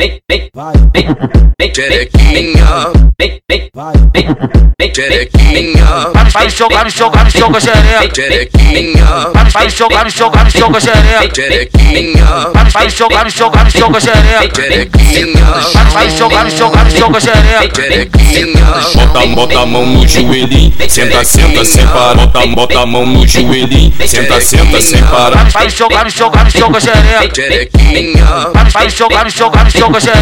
Hey. Vai, xerequinha, vai, xerequinha, Vai me jogar, me jogar, me joga xereca. xerequinha, Vai me jogar, me jogar, me joga xereca. xerequinha, Vai me jogar, me jogar, me joga xereca. xerequinha, Vai me jogar, me jogar, me joga xereca. xerequinha, Bota, bota a mão no joelhinho, senta, senta sem parar. Bota, bota a mão no joelhinho, senta, senta sem parar. Vai me jogar, me jogar, me joga xereca. xerequinha, Vai me jogar, me jogar, me joga xereca.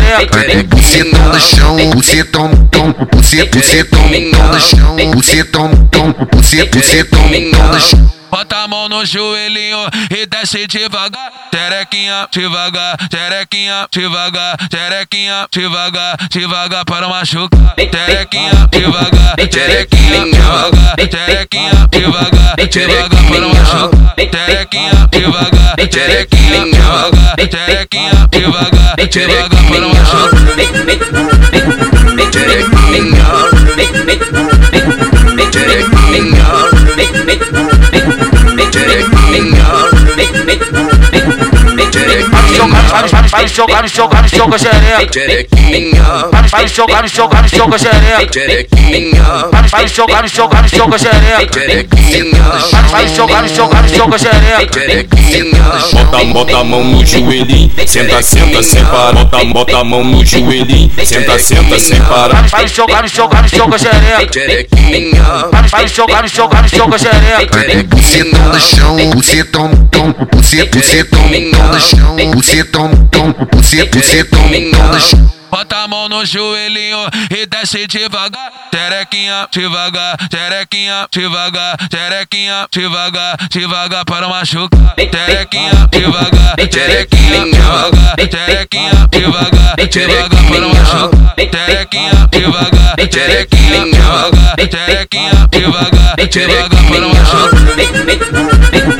Bucetão no chão, bucetão, tom, bucetão, bucetão, tom no chão, bucetão, tom, bucetão, bucetão, tom no chão. Bota a mão no joelhinho e desce devagar. Terequinha, devagar, terequinha, devagar, terequinha, devagar, devagar para machucar. Terequinha, devagar, terequinha, devagar, terequinha, devagar, devagar para machucar. Terequinha, devagar, terequinha, devagar, terequinha, devagar, devagar para machucar. Vai me jogar, me jogar, me joga xereca. xerequinha, Vai me jogar, me jogar, me joga xereca. xerequinha, Vai me jogar, me jogar, me joga xereca. xerequinha, Vai jogar, me joga xereca. xerequinha, Bota, bota a mão no joelhinho, senta, senta sem parar. Bota, bota a mão no joelhinho, senta, senta sem parar. Vai me jogar, me jogar, me joga xereca. xerequinha, Vai me jogar, me joga xereca. Bucetão no chão, bucetão, tom, bucetão, bucetão, tom no chão, bucetão, tom, bucetão, bucetão, no chão. Bota a mão no joelhinho e desce devagar. Terequinha, devagar, terequinha, devagar, terequinha, devagar, devagar para machucar. Terequinha, devagar, terequinha, devagar, terequinha, devagar, devagar para machucar. Terequinha, devagar, terequinha, devagar, terequinha, devagar, devagar para machucar.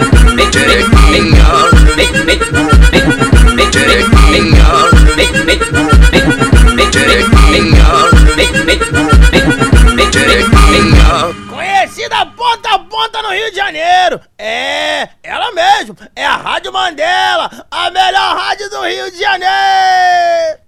Conhecida ponta a ponta no Rio de Janeiro. É, ela mesmo. É a Rádio Mandela, a melhor rádio do Rio de Janeiro.